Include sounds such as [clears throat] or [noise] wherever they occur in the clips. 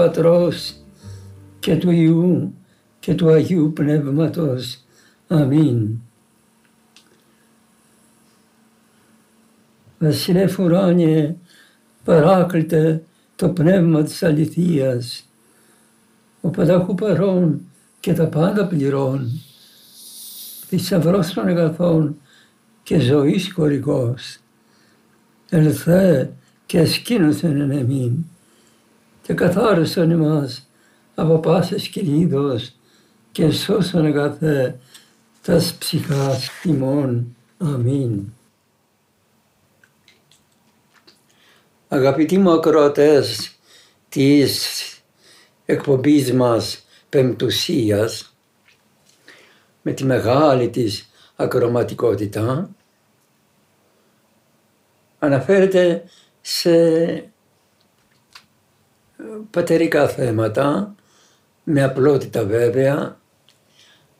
Πατρός και του Ιού και του Αγίου Πνεύματος. Αμήν. Βασιλεύ ουράνιε, παράκλητε το πνεύμα της αληθείας, ο πανταχού παρών και τα πάντα πληρών, θησαυρός των αγαθών και ζωής χορηγός. Ελθέ και ασκήνωσεν εν εμήν και καθάρισον εμάς από πάσης κινήτος και σώσον αγαθέ τας ψυχάς τιμών. Αμήν. Αγαπητοί μου ακροατές της εκπομπής μας Πεμπτουσίας με τη μεγάλη της ακροματικότητα αναφέρεται σε πατερικά θέματα με απλότητα βέβαια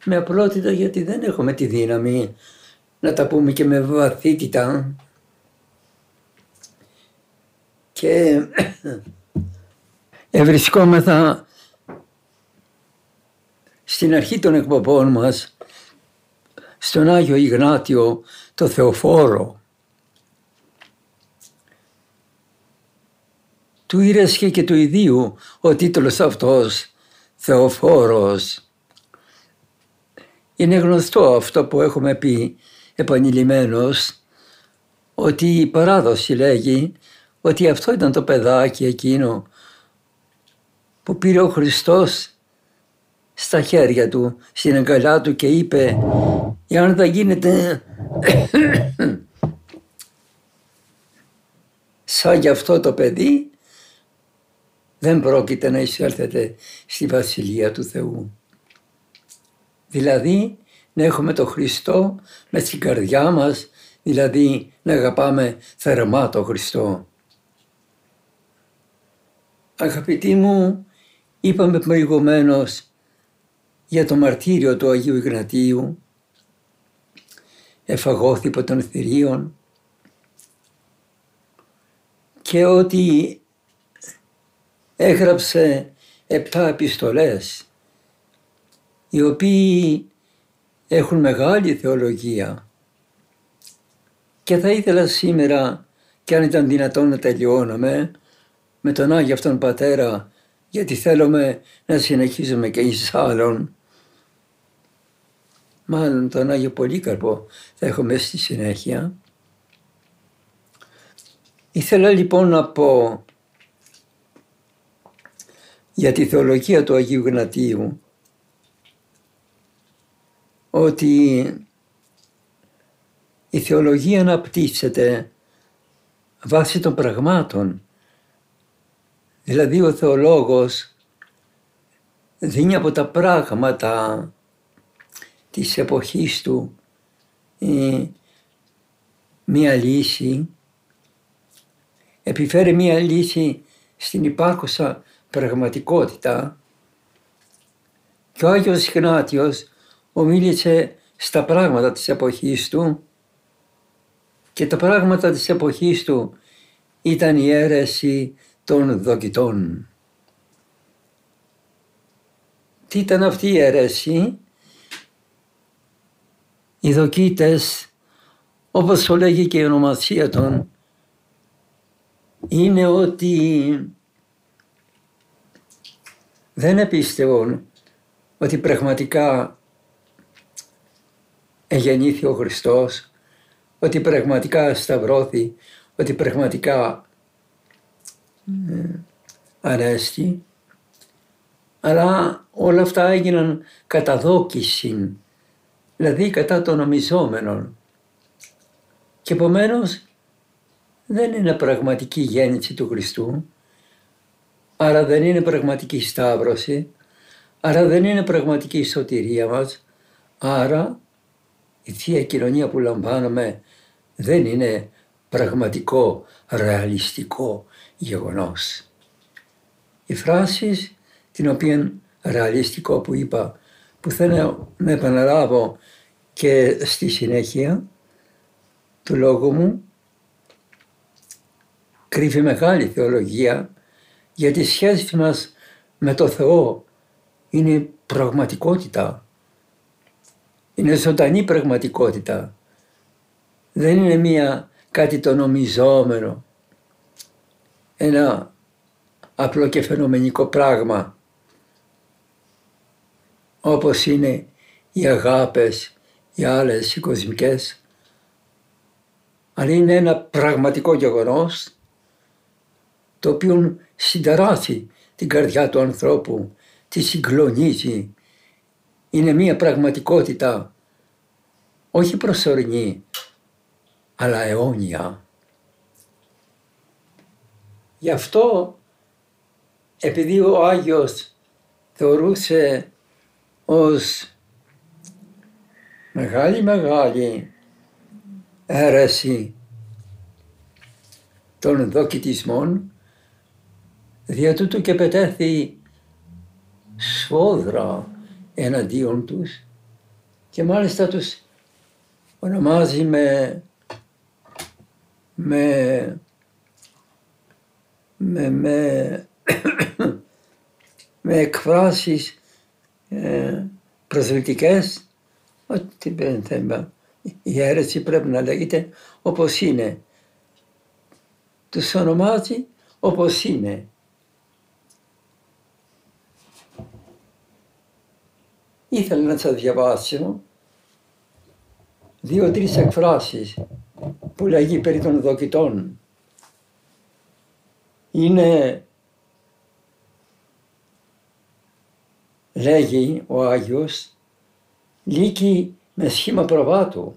με απλότητα γιατί δεν έχουμε τη δύναμη να τα πούμε και με βαθύτητα και [clears throat] ευρισκόμεθα στην αρχή των εκπομπών μας στον Άγιο Ιγνάτιο το Θεοφόρο. Του ήρεσχε και του ιδίου ο τίτλος αυτός Θεοφόρος. Είναι γνωστό αυτό που έχουμε πει επανειλημμένος ότι η παράδοση λέγει ότι αυτό ήταν το παιδάκι εκείνο που πήρε ο Χριστός στα χέρια του, στην αγκαλιά του και είπε «Εάν θα γίνετε [coughs] σαν για αυτό το παιδί, δεν πρόκειται να εισέλθετε στη Βασιλεία του Θεού». Δηλαδή να έχουμε το Χριστό με στην καρδιά μας, δηλαδή να αγαπάμε θερμά το Χριστό. Αγαπητοί μου, είπαμε προηγουμένως για το μαρτύριο του Αγίου Ιγνατίου, εφαγώθη των θηρίων και ότι έγραψε επτά επιστολές οι οποίοι έχουν μεγάλη θεολογία και θα ήθελα σήμερα και αν ήταν δυνατόν να τελειώναμε με τον Άγιο αυτόν Πατέρα γιατί θέλουμε να συνεχίζουμε και εις άλλον. Μάλλον τον Άγιο Πολύκαρπο θα έχουμε στη συνέχεια. Ήθελα λοιπόν να πω για τη θεολογία του Αγίου Γνατίου ότι η θεολογία αναπτύσσεται βάσει των πραγμάτων. Δηλαδή ο θεολόγος δίνει από τα πράγματα της εποχής του ε, μία λύση, επιφέρει μία λύση στην υπάρχουσα πραγματικότητα και ο Άγιος Γνάτιος ομίλησε στα πράγματα της εποχής του και τα πράγματα της εποχής του ήταν η αίρεση των δοκιτών. Τι ήταν αυτή η αίρεση, οι δοκίτες, όπως το λέγει και η ονομασία των, είναι ότι δεν επίστευαν ότι πραγματικά εγεννήθη ο Χριστός, ότι πραγματικά σταυρώθη, ότι πραγματικά αρέστη, αλλά όλα αυτά έγιναν κατά δόκιση, δηλαδή κατά των νομιζόμενων. Και επομένως δεν είναι πραγματική γέννηση του Χριστού, άρα δεν είναι πραγματική σταύρωση, άρα δεν είναι πραγματική σωτηρία μας, άρα η Θεία Κοινωνία που λαμβάνουμε δεν είναι πραγματικό, ρεαλιστικό γεγονός. Η φράση την οποία ρεαλιστικό που είπα που θέλω να επαναλάβω και στη συνέχεια του λόγου μου κρύβει μεγάλη θεολογία γιατί η σχέση μας με το Θεό είναι πραγματικότητα. Είναι ζωντανή πραγματικότητα. Δεν είναι μία κάτι το νομιζόμενο. Ένα απλό και φαινομενικό πράγμα όπως είναι οι αγάπες, οι άλλες, οι κοσμικές, αλλά είναι ένα πραγματικό γεγονός το οποίο συνταράσει την καρδιά του ανθρώπου, τη συγκλονίζει. Είναι μία πραγματικότητα όχι προσωρινή, αλλά αιώνια. Γι' αυτό επειδή ο Άγιος θεωρούσε ως μεγάλη μεγάλη αίρεση των δοκιτισμών δια τούτου και πετέθη σφόδρα εναντίον τους και μάλιστα τους ονομάζει με με με, με, [coughs] με εκφράσεις ε, προσβλητικές ότι δεν θέμα. Η αίρεση πρέπει να λέγεται όπως είναι. Τους ονομάζει όπως είναι. Ήθελα να σας διαβάσω δύο-τρεις εκφράσεις που λέγει περί των δοκιτών. Είναι λέγει ο Άγιος, λύκει με σχήμα προβάτου.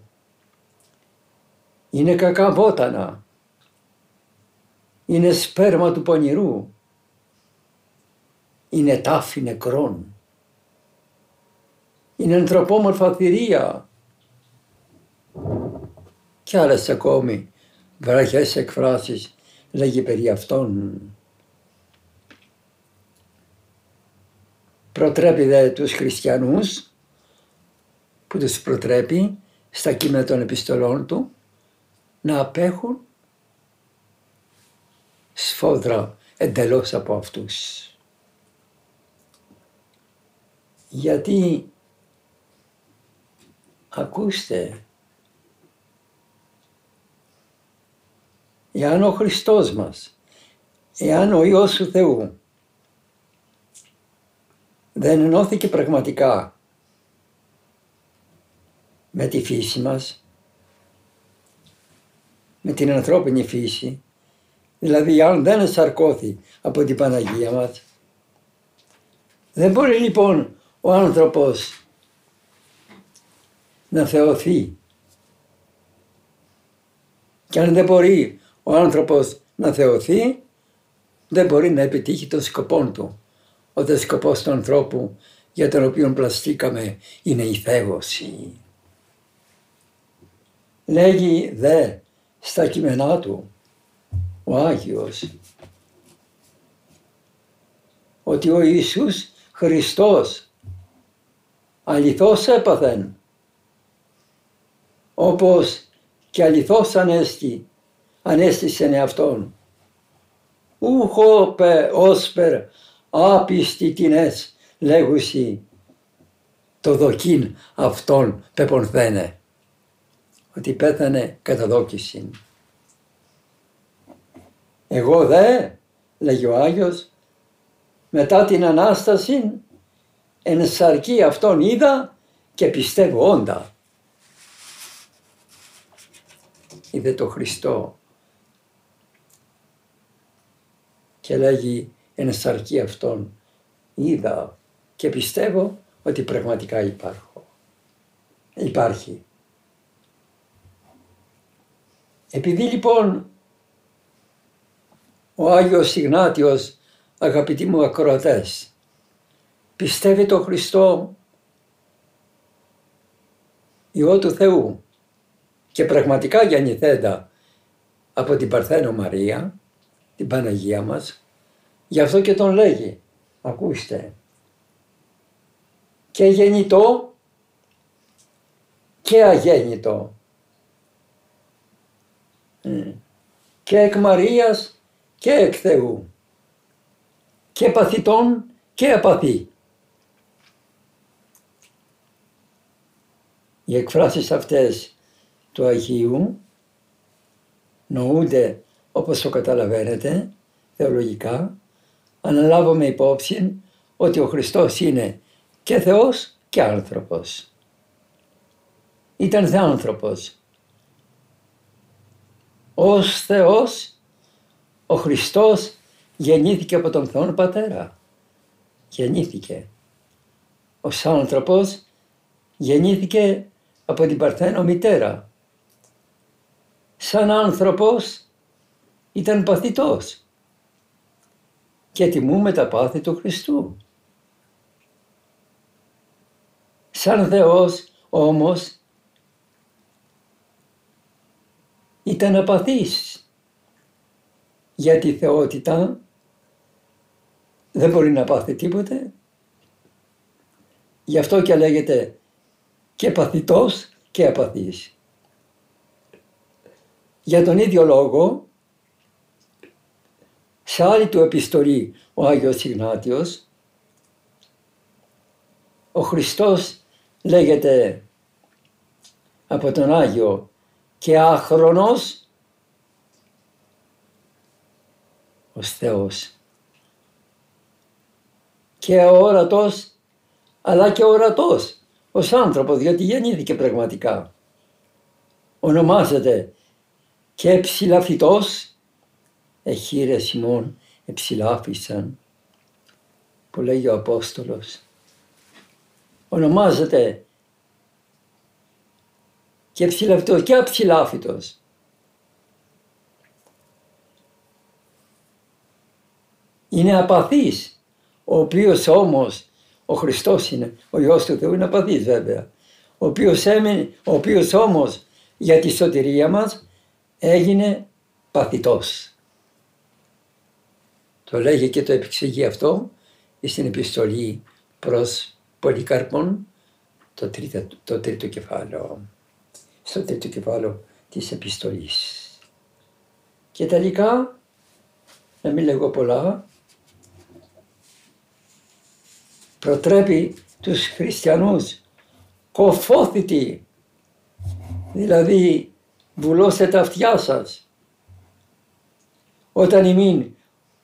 Είναι κακά βότανα. Είναι σπέρμα του πονηρού. Είναι τάφη νεκρών. Είναι ανθρωπόμορφα θηρία. Και άλλες ακόμη βραχές εκφράσεις λέγει περί αυτών. Προτρέπει δε τους χριστιανούς που τους προτρέπει στα κείμενα των επιστολών του να απέχουν σφόδρα εντελώς από αυτούς. Γιατί ακούστε. Εάν ο Χριστός μας, εάν ο Υιός του Θεού δεν ενώθηκε πραγματικά με τη φύση μας, με την ανθρώπινη φύση, δηλαδή αν δεν εσαρκώθη από την Παναγία μας, δεν μπορεί λοιπόν ο άνθρωπος να θεωθεί. Και αν δεν μπορεί ο άνθρωπος να θεωθεί, δεν μπορεί να επιτύχει τον σκοπό του ο σκοπός του ανθρώπου για τον οποίο πλαστήκαμε είναι η θέωση. Λέγει δε στα κείμενά του ο Άγιος ότι ο Ιησούς Χριστός αληθώς έπαθεν όπως και αληθώς ανέστη, ανέστησεν εαυτόν. Ούχο πε όσπερ άπιστη τινές λέγουσι το δοκίν αυτόν πεπονθένε ότι πέθανε κατά δόκιση. Εγώ δε, λέγει ο Άγιος, μετά την Ανάσταση εν σαρκή αυτόν είδα και πιστεύω όντα. Είδε το Χριστό και λέγει εν σαρκή αυτόν είδα και πιστεύω ότι πραγματικά υπάρχω. υπάρχει. Επειδή λοιπόν ο Άγιος Ιγνάτιος, αγαπητοί μου ακροατές, πιστεύει το Χριστό Υιό του Θεού και πραγματικά γεννηθέντα από την Παρθένο Μαρία, την Παναγία μας, γι' αυτό και τον λέγει, ακούστε, και γεννητό και αγέννητο. Και εκ Μαρίας και εκ Θεού. Και παθητών και απαθή. Οι εκφράσεις αυτές του Αγίου νοούνται όπως το καταλαβαίνετε θεολογικά αναλάβουμε υπόψη ότι ο Χριστός είναι και Θεός και άνθρωπος. Ήταν θεάνθρωπος. Ως Θεός ο Χριστός γεννήθηκε από τον Θεόν Πατέρα. Γεννήθηκε. Ως άνθρωπος γεννήθηκε από την Παρθένο μητέρα. Σαν άνθρωπος ήταν παθητός και τιμούμε τα πάθη του Χριστού. Σαν Θεός όμως ήταν απαθής γιατί η θεότητα δεν μπορεί να πάθει τίποτε. Γι' αυτό και λέγεται και παθητός και απαθής. Για τον ίδιο λόγο, σε άλλη του επιστολή ο Άγιος Ιγνάτιος, ο Χριστός λέγεται από τον Άγιο και άχρονος ως Θεός και αόρατος αλλά και ορατός ως άνθρωπος γιατί γεννήθηκε πραγματικά. Ονομάζεται και εψηλαφητός εχείρε Σιμών εψηλάφισαν που λέγει ο Απόστολος. Ονομάζεται και ψηλαφητός και αψηλάφητος. Είναι απαθής, ο οποίος όμως ο Χριστός είναι, ο Υιός του Θεού είναι απαθής βέβαια. Ο οποίος, έμεινε, ο οποίος όμως για τη σωτηρία μας έγινε παθητός. Το λέγει και το επεξηγεί αυτό στην επιστολή προς Πολυκάρπον το τρίτο, το τρίτο κεφάλαιο στο τρίτο κεφάλαιο της επιστολής. Και τελικά, να μην λέγω πολλά, προτρέπει τους χριστιανούς κοφόθητοι, δηλαδή βουλώστε τα αυτιά σας, όταν ημίν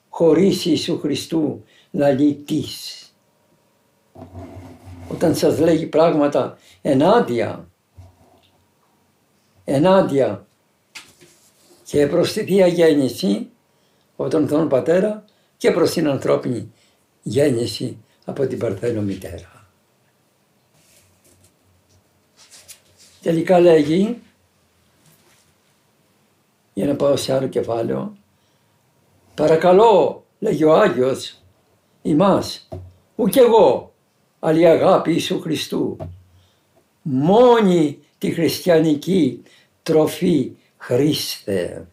χωρίς Ιησού Χριστού λαλητής. Όταν σας λέγει πράγματα ενάντια ενάντια και προς τη Θεία Γέννηση από τον Θεόν Πατέρα και προς την ανθρώπινη γέννηση από την Παρθένο Μητέρα. Τελικά λέγει, για να πάω σε άλλο κεφάλαιο, παρακαλώ, λέγει ο Άγιος, ημάς, ου κι εγώ, αλλά η αγάπη Ιησού Χριστού, μόνη τη χριστιανική τροφή Χριστέ.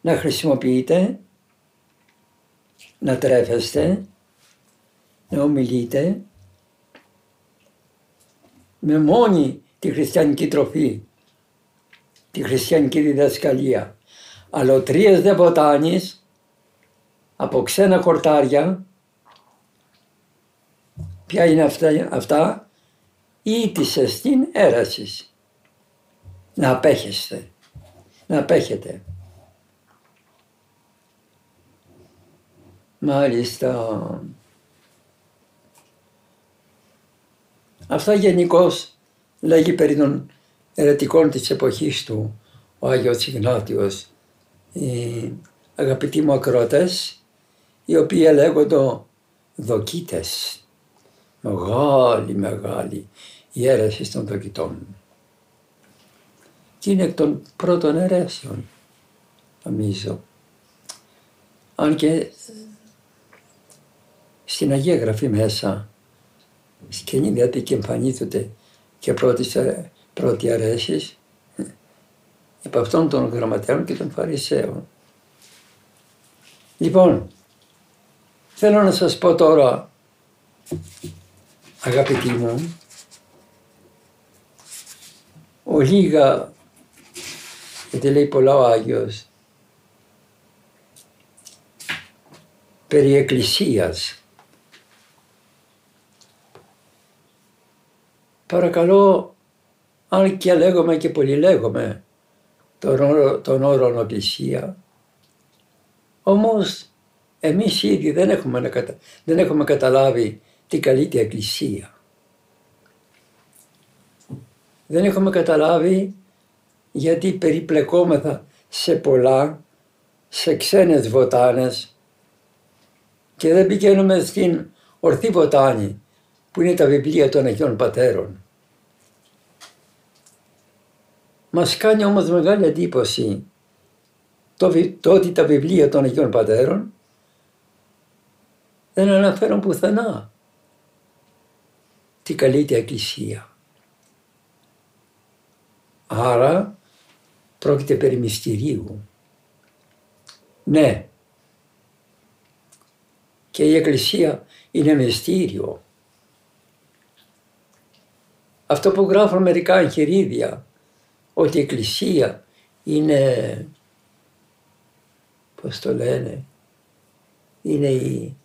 Να χρησιμοποιείτε, να τρέφεστε, να ομιλείτε με μόνη τη χριστιανική τροφή, τη χριστιανική διδασκαλία. Αλωτρίες δε ποτάνεις από ξένα χορτάρια. Ποια είναι αυτά, αυτά ή της εστίν έρασης. Να απέχεστε, να απέχετε. Μάλιστα. Αυτά γενικώς λέγει περί των ερετικών της εποχής του ο Άγιος Ιγνάτιος. Οι αγαπητοί μου ακρότες, οι οποίοι λέγονται δοκίτες. μεγάλη μεγάλη η αίρεση των δοκιτών. Και είναι εκ των πρώτων αιρέσεων, νομίζω. Αν και στην Αγία Γραφή μέσα, στην Καινή Διαθήκη εμφανίζονται και πρώτες, πρώτη αρέσεις, από αυτών των γραμματέων και των Φαρισαίων. Λοιπόν, θέλω να σας πω τώρα, αγαπητοί μου, ο Λίγα, γιατί λέει πολλά ο Άγιος, περί Εκκλησίας. Παρακαλώ, αν και λέγομαι και πολύ λέγομαι τον όρο, τον όρο Εκκλησία, όμως εμείς ήδη δεν έχουμε, δεν έχουμε καταλάβει τι καλείται Εκκλησία. Δεν έχουμε καταλάβει γιατί περιπλεκόμεθα σε πολλά, σε ξένες βοτάνες και δεν πηγαίνουμε στην ορθή βοτάνη που είναι τα βιβλία των Αγιών Πατέρων. Μας κάνει όμως μεγάλη εντύπωση το, το ότι τα βιβλία των Αγίων Πατέρων δεν αναφέρουν πουθενά τι καλείται Εκκλησία. Άρα πρόκειται περί μυστηρίου. Ναι, και η Εκκλησία είναι μυστήριο. Αυτό που γράφουν μερικά εγχειρίδια, ότι η Εκκλησία είναι, πώς το λένε, είναι η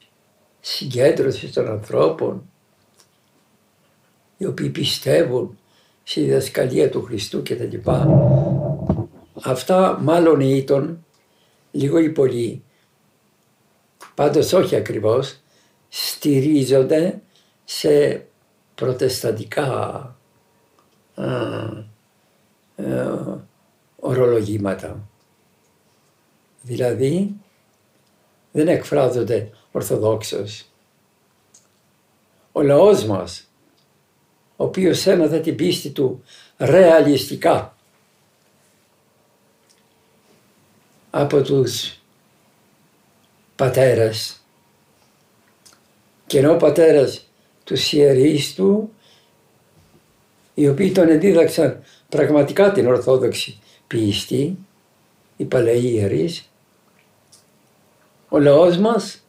συγκέντρωση των ανθρώπων οι οποίοι πιστεύουν στη διδασκαλία του Χριστού κτλ. Αυτά μάλλον ήταν λίγο ή πολύ, πάντως όχι ακριβώς, στηρίζονται σε προτεσταντικά α, α, ορολογήματα. Δηλαδή δεν εκφράζονται ορθοδόξως. Ο λαός μας ο οποίος έμαθε την πίστη του ρεαλιστικά από τους πατέρες και ενώ ο πατέρας τους ιερείς του οι οποίοι τον εδίδαξαν πραγματικά την Ορθόδοξη πίστη, οι παλαιοί ιερείς, ο λαός μας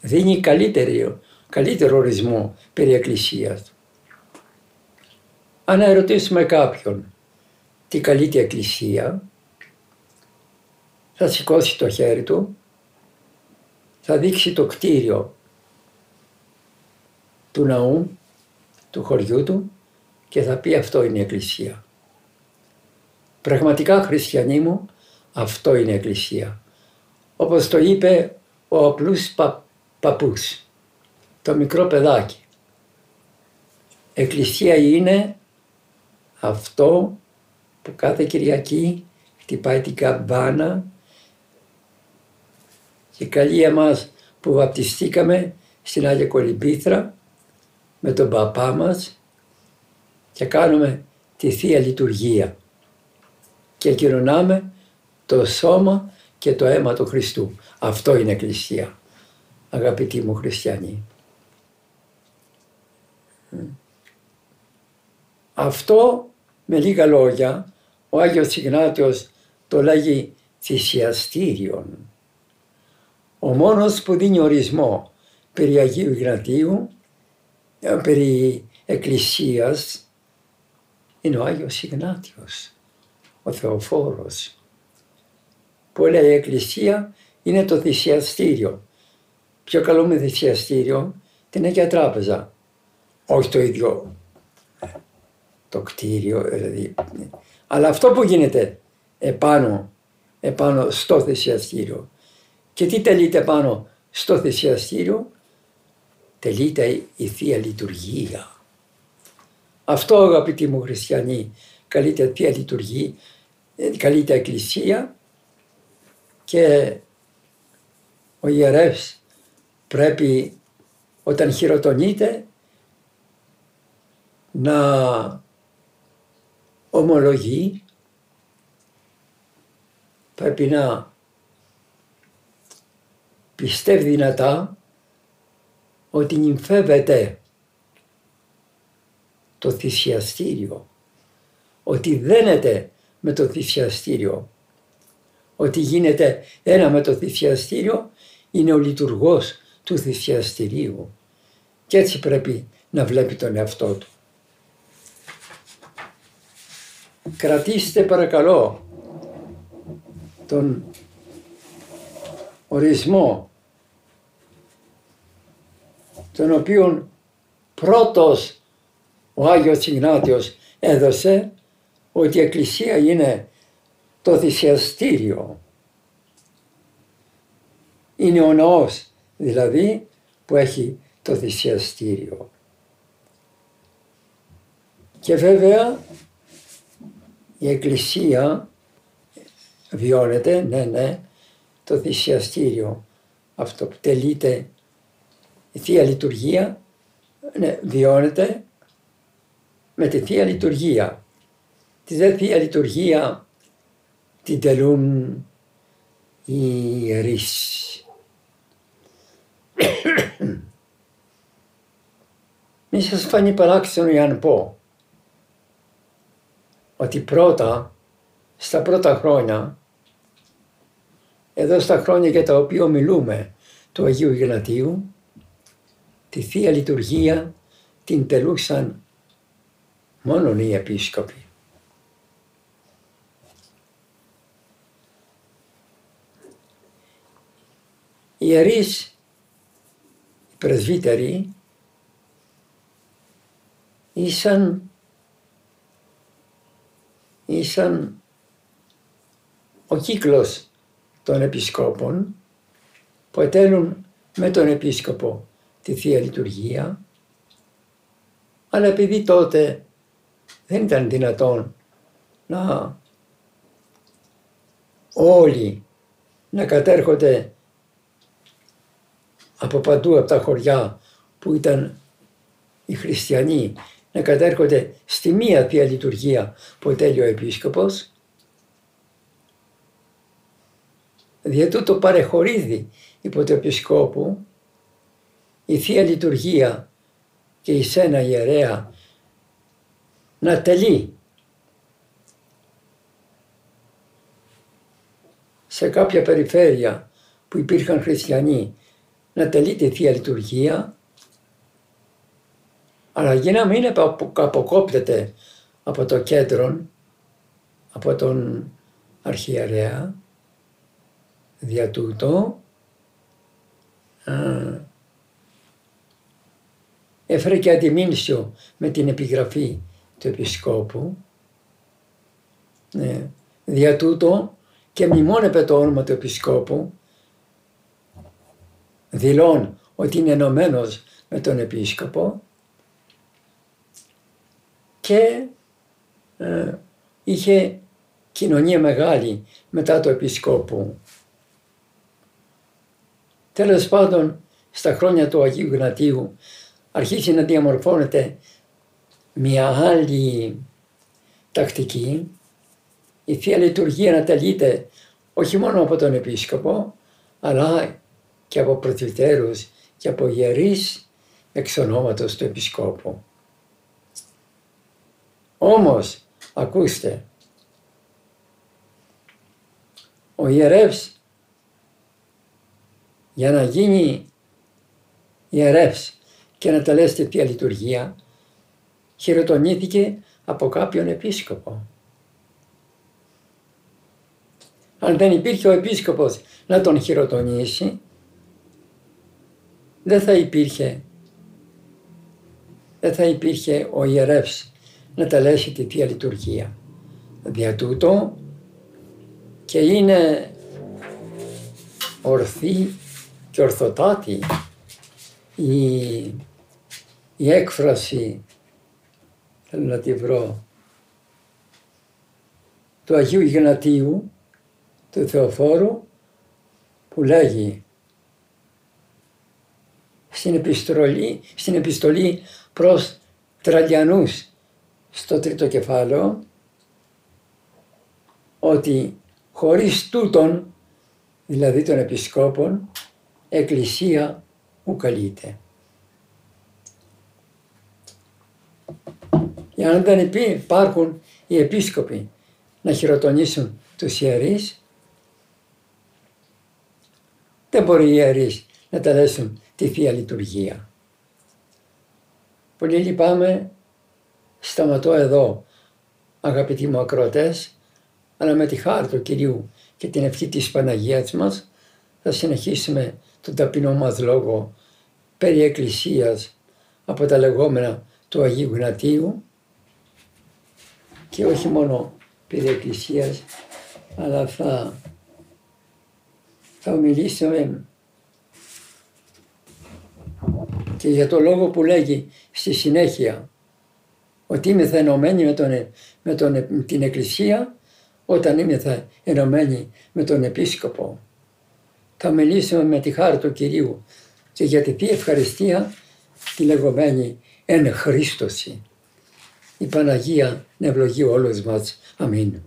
δίνει καλύτερη καλύτερο ορισμό περί Εκκλησίας. Αν ερωτήσουμε κάποιον τι καλείται η Εκκλησία, θα σηκώσει το χέρι του, θα δείξει το κτίριο του ναού, του χωριού του και θα πει αυτό είναι η Εκκλησία. Πραγματικά χριστιανοί μου, αυτό είναι η Εκκλησία. Όπως το είπε ο απλούς πα, παππούς το μικρό παιδάκι. Εκκλησία είναι αυτό που κάθε Κυριακή χτυπάει την καμπάνα και καλεί εμάς που βαπτιστήκαμε στην Άγια Κολυμπήθρα με τον παπά μας και κάνουμε τη Θεία Λειτουργία και κοινωνάμε το σώμα και το αίμα του Χριστού. Αυτό είναι Εκκλησία, αγαπητοί μου χριστιανοί. Αυτό με λίγα λόγια ο Άγιος Ιγνάτιος το λέγει θυσιαστήριον. Ο μόνος που δίνει ορισμό περί Αγίου Ιγνατίου, ε, περί Εκκλησίας, είναι ο Άγιος Ιγνάτιος, ο Θεοφόρος. Που λέει η Εκκλησία είναι το θυσιαστήριο. Πιο καλό με θυσιαστήριο την Αγία Τράπεζα όχι το ίδιο το κτίριο, δηλαδή. Αλλά αυτό που γίνεται επάνω, επάνω στο θυσιαστήριο. Και τι τελείται πάνω στο θυσιαστήριο, τελείται η Θεία Λειτουργία. Αυτό αγαπητοί μου χριστιανοί, καλείται Θεία Λειτουργία, καλείται Εκκλησία και ο ιερεύς πρέπει όταν χειροτονείται να ομολογεί πρέπει να πιστεύει δυνατά ότι νυμφεύεται το θυσιαστήριο, ότι δένεται με το θυσιαστήριο, ότι γίνεται ένα με το θυσιαστήριο, είναι ο λειτουργός του θυσιαστηρίου. Και έτσι πρέπει να βλέπει τον εαυτό του. Κρατήστε παρακαλώ τον ορισμό τον οποίον πρώτος ο Άγιος Ιγνάτιος έδωσε ότι η Εκκλησία είναι το θυσιαστήριο. Είναι ο ναός δηλαδή που έχει το θυσιαστήριο. Και βέβαια η Εκκλησία βιώνεται, ναι, ναι, το θυσιαστήριο. Αυτό που τελείται η Θεία Λειτουργία, ναι, βιώνεται με τη Θεία Λειτουργία. Τη δε Θεία Λειτουργία την τελούν οι ιερείς. [coughs] Μη σας φανεί παράξενο αν πω ότι πρώτα, στα πρώτα χρόνια, εδώ στα χρόνια για τα οποία μιλούμε του Αγίου Ιγνατίου, τη Θεία Λειτουργία την τελούσαν μόνο οι επίσκοποι. Οι ιερείς, οι πρεσβύτεροι, ήσαν, ήσαν ο κύκλος των επισκόπων που ετέλουν με τον επίσκοπο τη Θεία Λειτουργία αλλά επειδή τότε δεν ήταν δυνατόν να όλοι να κατέρχονται από παντού από τα χωριά που ήταν οι χριστιανοί να κατέρχονται στη μία Θεία Λειτουργία που τέλει ο Επίσκοπος. Δια τούτο παρεχωρίδι υπό το Επισκόπου η Θεία Λειτουργία και η Σένα Ιερέα να τελεί. Σε κάποια περιφέρεια που υπήρχαν χριστιανοί να τελεί τη Θεία Λειτουργία. Αλλά για να μην αποκόπτεται από το κέντρο, από τον αρχιερέα, δια τούτο, έφερε και αντιμήνσιο με την επιγραφή του Επισκόπου. Ναι. Δια τούτο και μνημόνευε το όνομα του Επισκόπου, δηλών ότι είναι ενωμένος με τον Επίσκοπο και ε, είχε κοινωνία μεγάλη μετά το Επισκόπου. Τέλος πάντων, στα χρόνια του Αγίου Γνατίου αρχίσει να διαμορφώνεται μια άλλη τακτική, η Θεία Λειτουργία να τελείται όχι μόνο από τον Επίσκοπο, αλλά και από προτιτέρους και από ιερείς εξ ονόματος του Επισκόπου. Όμως, ακούστε, ο ιερεύς για να γίνει ιερεύς και να τελέσει τη Θεία Λειτουργία χειροτονήθηκε από κάποιον επίσκοπο. Αν δεν υπήρχε ο επίσκοπος να τον χειροτονήσει, δεν θα υπήρχε, δεν θα υπήρχε ο ιερεύς να τελέσει τη Θεία Λειτουργία. Δια τούτο και είναι ορθή και ορθοτάτη η, η έκφραση θέλω να τη βρω. Του Αγίου Ιγνατίου του Θεοφόρου που λέγει στην επιστολή, στην επιστολή προς Τραλιανούς στο τρίτο κεφάλαιο ότι χωρίς τούτον, δηλαδή των επισκόπων, εκκλησία ου καλείται. Για να δεν υπάρχουν οι επίσκοποι να χειροτονήσουν τους ιερείς, δεν μπορεί οι ιερείς να τελέσουν τη Θεία Λειτουργία. Πολύ λυπάμαι, σταματώ εδώ αγαπητοί μου ακροατές, αλλά με τη χάρη του Κυρίου και την ευχή της Παναγίας μας θα συνεχίσουμε τον ταπεινό μας λόγο περί Εκκλησίας από τα λεγόμενα του Αγίου Γνατίου και όχι μόνο περί Εκκλησίας αλλά θα, θα μιλήσουμε και για το λόγο που λέγει στη συνέχεια ότι είμαι θα ενωμένη με, τον, με τον, την Εκκλησία όταν είμαι θα ενωμένη με τον Επίσκοπο. Θα μιλήσουμε με τη χάρη του Κυρίου και για τη Θεία Ευχαριστία τη λεγόμενη εν Χριστώση. Η Παναγία να ευλογεί όλους μας. Αμήν.